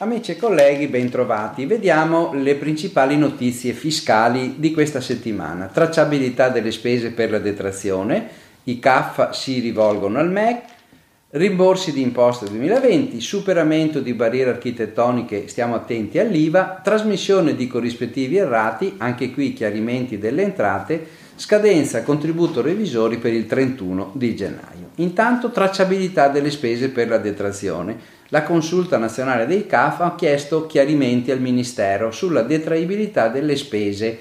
Amici e colleghi, bentrovati. Vediamo le principali notizie fiscali di questa settimana. Tracciabilità delle spese per la detrazione, i CAF si rivolgono al MEC, rimborsi di imposta 2020, superamento di barriere architettoniche, stiamo attenti all'IVA, trasmissione di corrispettivi errati, anche qui chiarimenti delle entrate, scadenza contributo revisori per il 31 di gennaio. Intanto tracciabilità delle spese per la detrazione la Consulta nazionale dei CAF ha chiesto chiarimenti al Ministero sulla detraibilità delle spese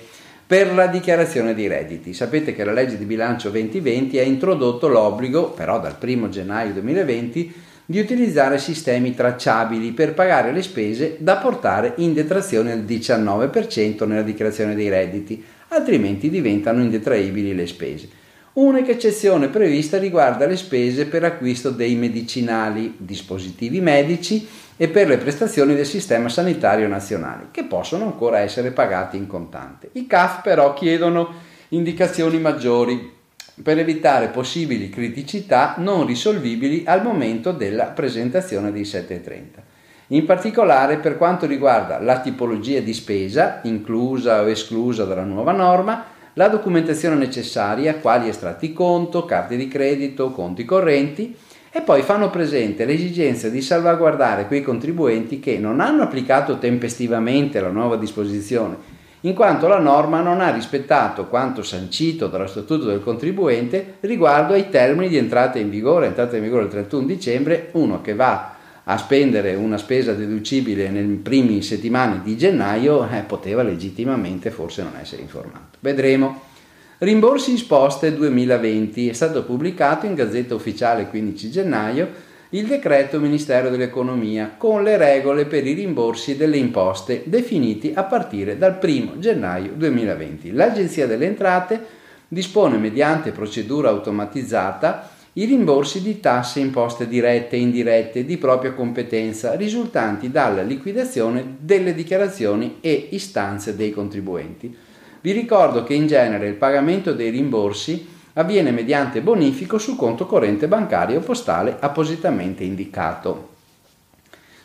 per la dichiarazione dei redditi. Sapete che la legge di bilancio 2020 ha introdotto l'obbligo, però dal 1 gennaio 2020, di utilizzare sistemi tracciabili per pagare le spese da portare in detrazione al 19% nella dichiarazione dei redditi, altrimenti diventano indetraibili le spese. Unica eccezione prevista riguarda le spese per acquisto dei medicinali, dispositivi medici e per le prestazioni del sistema sanitario nazionale, che possono ancora essere pagati in contante. I CAF però chiedono indicazioni maggiori per evitare possibili criticità non risolvibili al momento della presentazione dei 730. In particolare per quanto riguarda la tipologia di spesa, inclusa o esclusa dalla nuova norma, la documentazione necessaria, quali estratti conto, carte di credito, conti correnti e poi fanno presente l'esigenza di salvaguardare quei contribuenti che non hanno applicato tempestivamente la nuova disposizione, in quanto la norma non ha rispettato quanto sancito dallo Statuto del contribuente riguardo ai termini di entrata in vigore, entrata in vigore il 31 dicembre, uno che va a spendere una spesa deducibile nelle prime settimane di gennaio, eh, poteva legittimamente forse non essere informato. Vedremo. Rimborsi isposte 2020 è stato pubblicato in Gazzetta Ufficiale il 15 gennaio il decreto Ministero dell'Economia con le regole per i rimborsi delle imposte definiti a partire dal 1 gennaio 2020. L'Agenzia delle Entrate dispone mediante procedura automatizzata i rimborsi di tasse imposte dirette e indirette di propria competenza risultanti dalla liquidazione delle dichiarazioni e istanze dei contribuenti. Vi ricordo che in genere il pagamento dei rimborsi avviene mediante bonifico sul conto corrente bancario o postale appositamente indicato.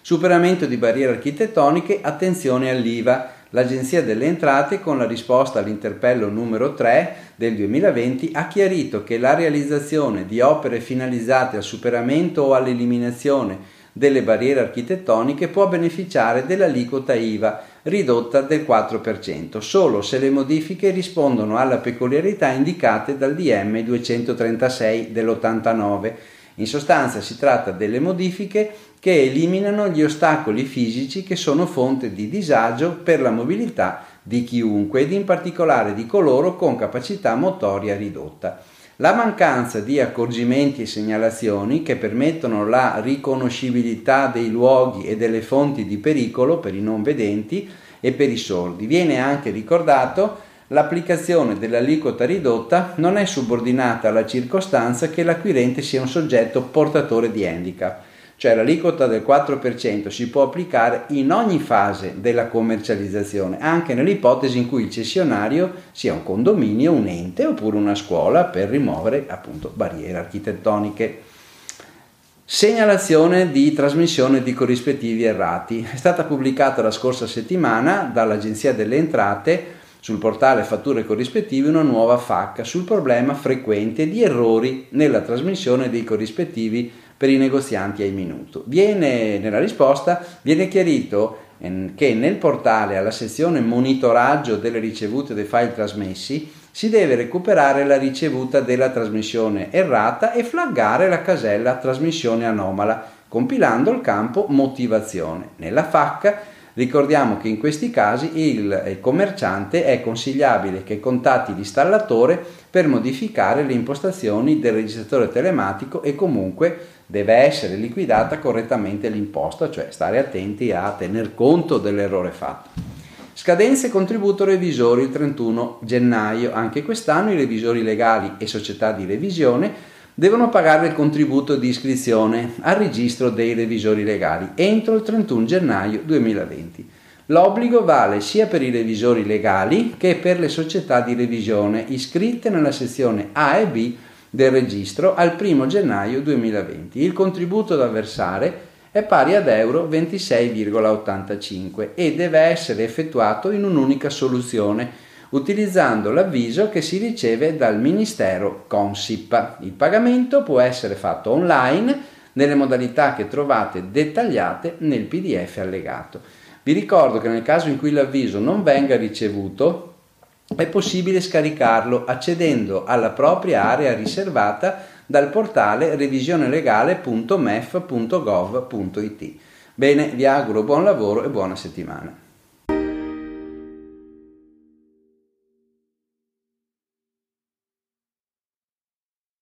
Superamento di barriere architettoniche, attenzione all'IVA l'Agenzia delle Entrate, con la risposta all'interpello numero 3 del 2020, ha chiarito che la realizzazione di opere finalizzate al superamento o all'eliminazione delle barriere architettoniche può beneficiare dell'aliquota IVA ridotta del 4%, solo se le modifiche rispondono alla peculiarità indicate dal DM 236 dell'89. In sostanza si tratta delle modifiche che eliminano gli ostacoli fisici che sono fonte di disagio per la mobilità di chiunque ed in particolare di coloro con capacità motoria ridotta. La mancanza di accorgimenti e segnalazioni che permettono la riconoscibilità dei luoghi e delle fonti di pericolo per i non vedenti e per i sordi. Viene anche ricordato l'applicazione dell'aliquota ridotta non è subordinata alla circostanza che l'acquirente sia un soggetto portatore di handicap cioè l'aliquota del 4% si può applicare in ogni fase della commercializzazione, anche nell'ipotesi in cui il cessionario sia un condominio, un ente oppure una scuola per rimuovere appunto barriere architettoniche. Segnalazione di trasmissione di corrispettivi errati. È stata pubblicata la scorsa settimana dall'Agenzia delle Entrate sul portale Fatture corrispettivi una nuova FAC sul problema frequente di errori nella trasmissione dei corrispettivi per i negozianti ai minuto. Viene, nella risposta viene chiarito ehm, che nel portale alla sezione monitoraggio delle ricevute dei file trasmessi si deve recuperare la ricevuta della trasmissione errata e flaggare la casella trasmissione anomala compilando il campo motivazione. Nella FAC ricordiamo che in questi casi il commerciante è consigliabile che contatti l'installatore per modificare le impostazioni del registratore telematico e comunque deve essere liquidata correttamente l'imposta, cioè stare attenti a tener conto dell'errore fatto. Scadenze contributo revisori il 31 gennaio. Anche quest'anno i revisori legali e società di revisione devono pagare il contributo di iscrizione al registro dei revisori legali entro il 31 gennaio 2020. L'obbligo vale sia per i revisori legali che per le società di revisione iscritte nella sezione A e B del registro al 1 gennaio 2020. Il contributo da versare è pari ad euro 26,85 e deve essere effettuato in un'unica soluzione utilizzando l'avviso che si riceve dal Ministero Consip. Il pagamento può essere fatto online nelle modalità che trovate dettagliate nel PDF allegato. Vi ricordo che nel caso in cui l'avviso non venga ricevuto è possibile scaricarlo accedendo alla propria area riservata dal portale revisionelegale.mef.gov.it. Bene, vi auguro buon lavoro e buona settimana.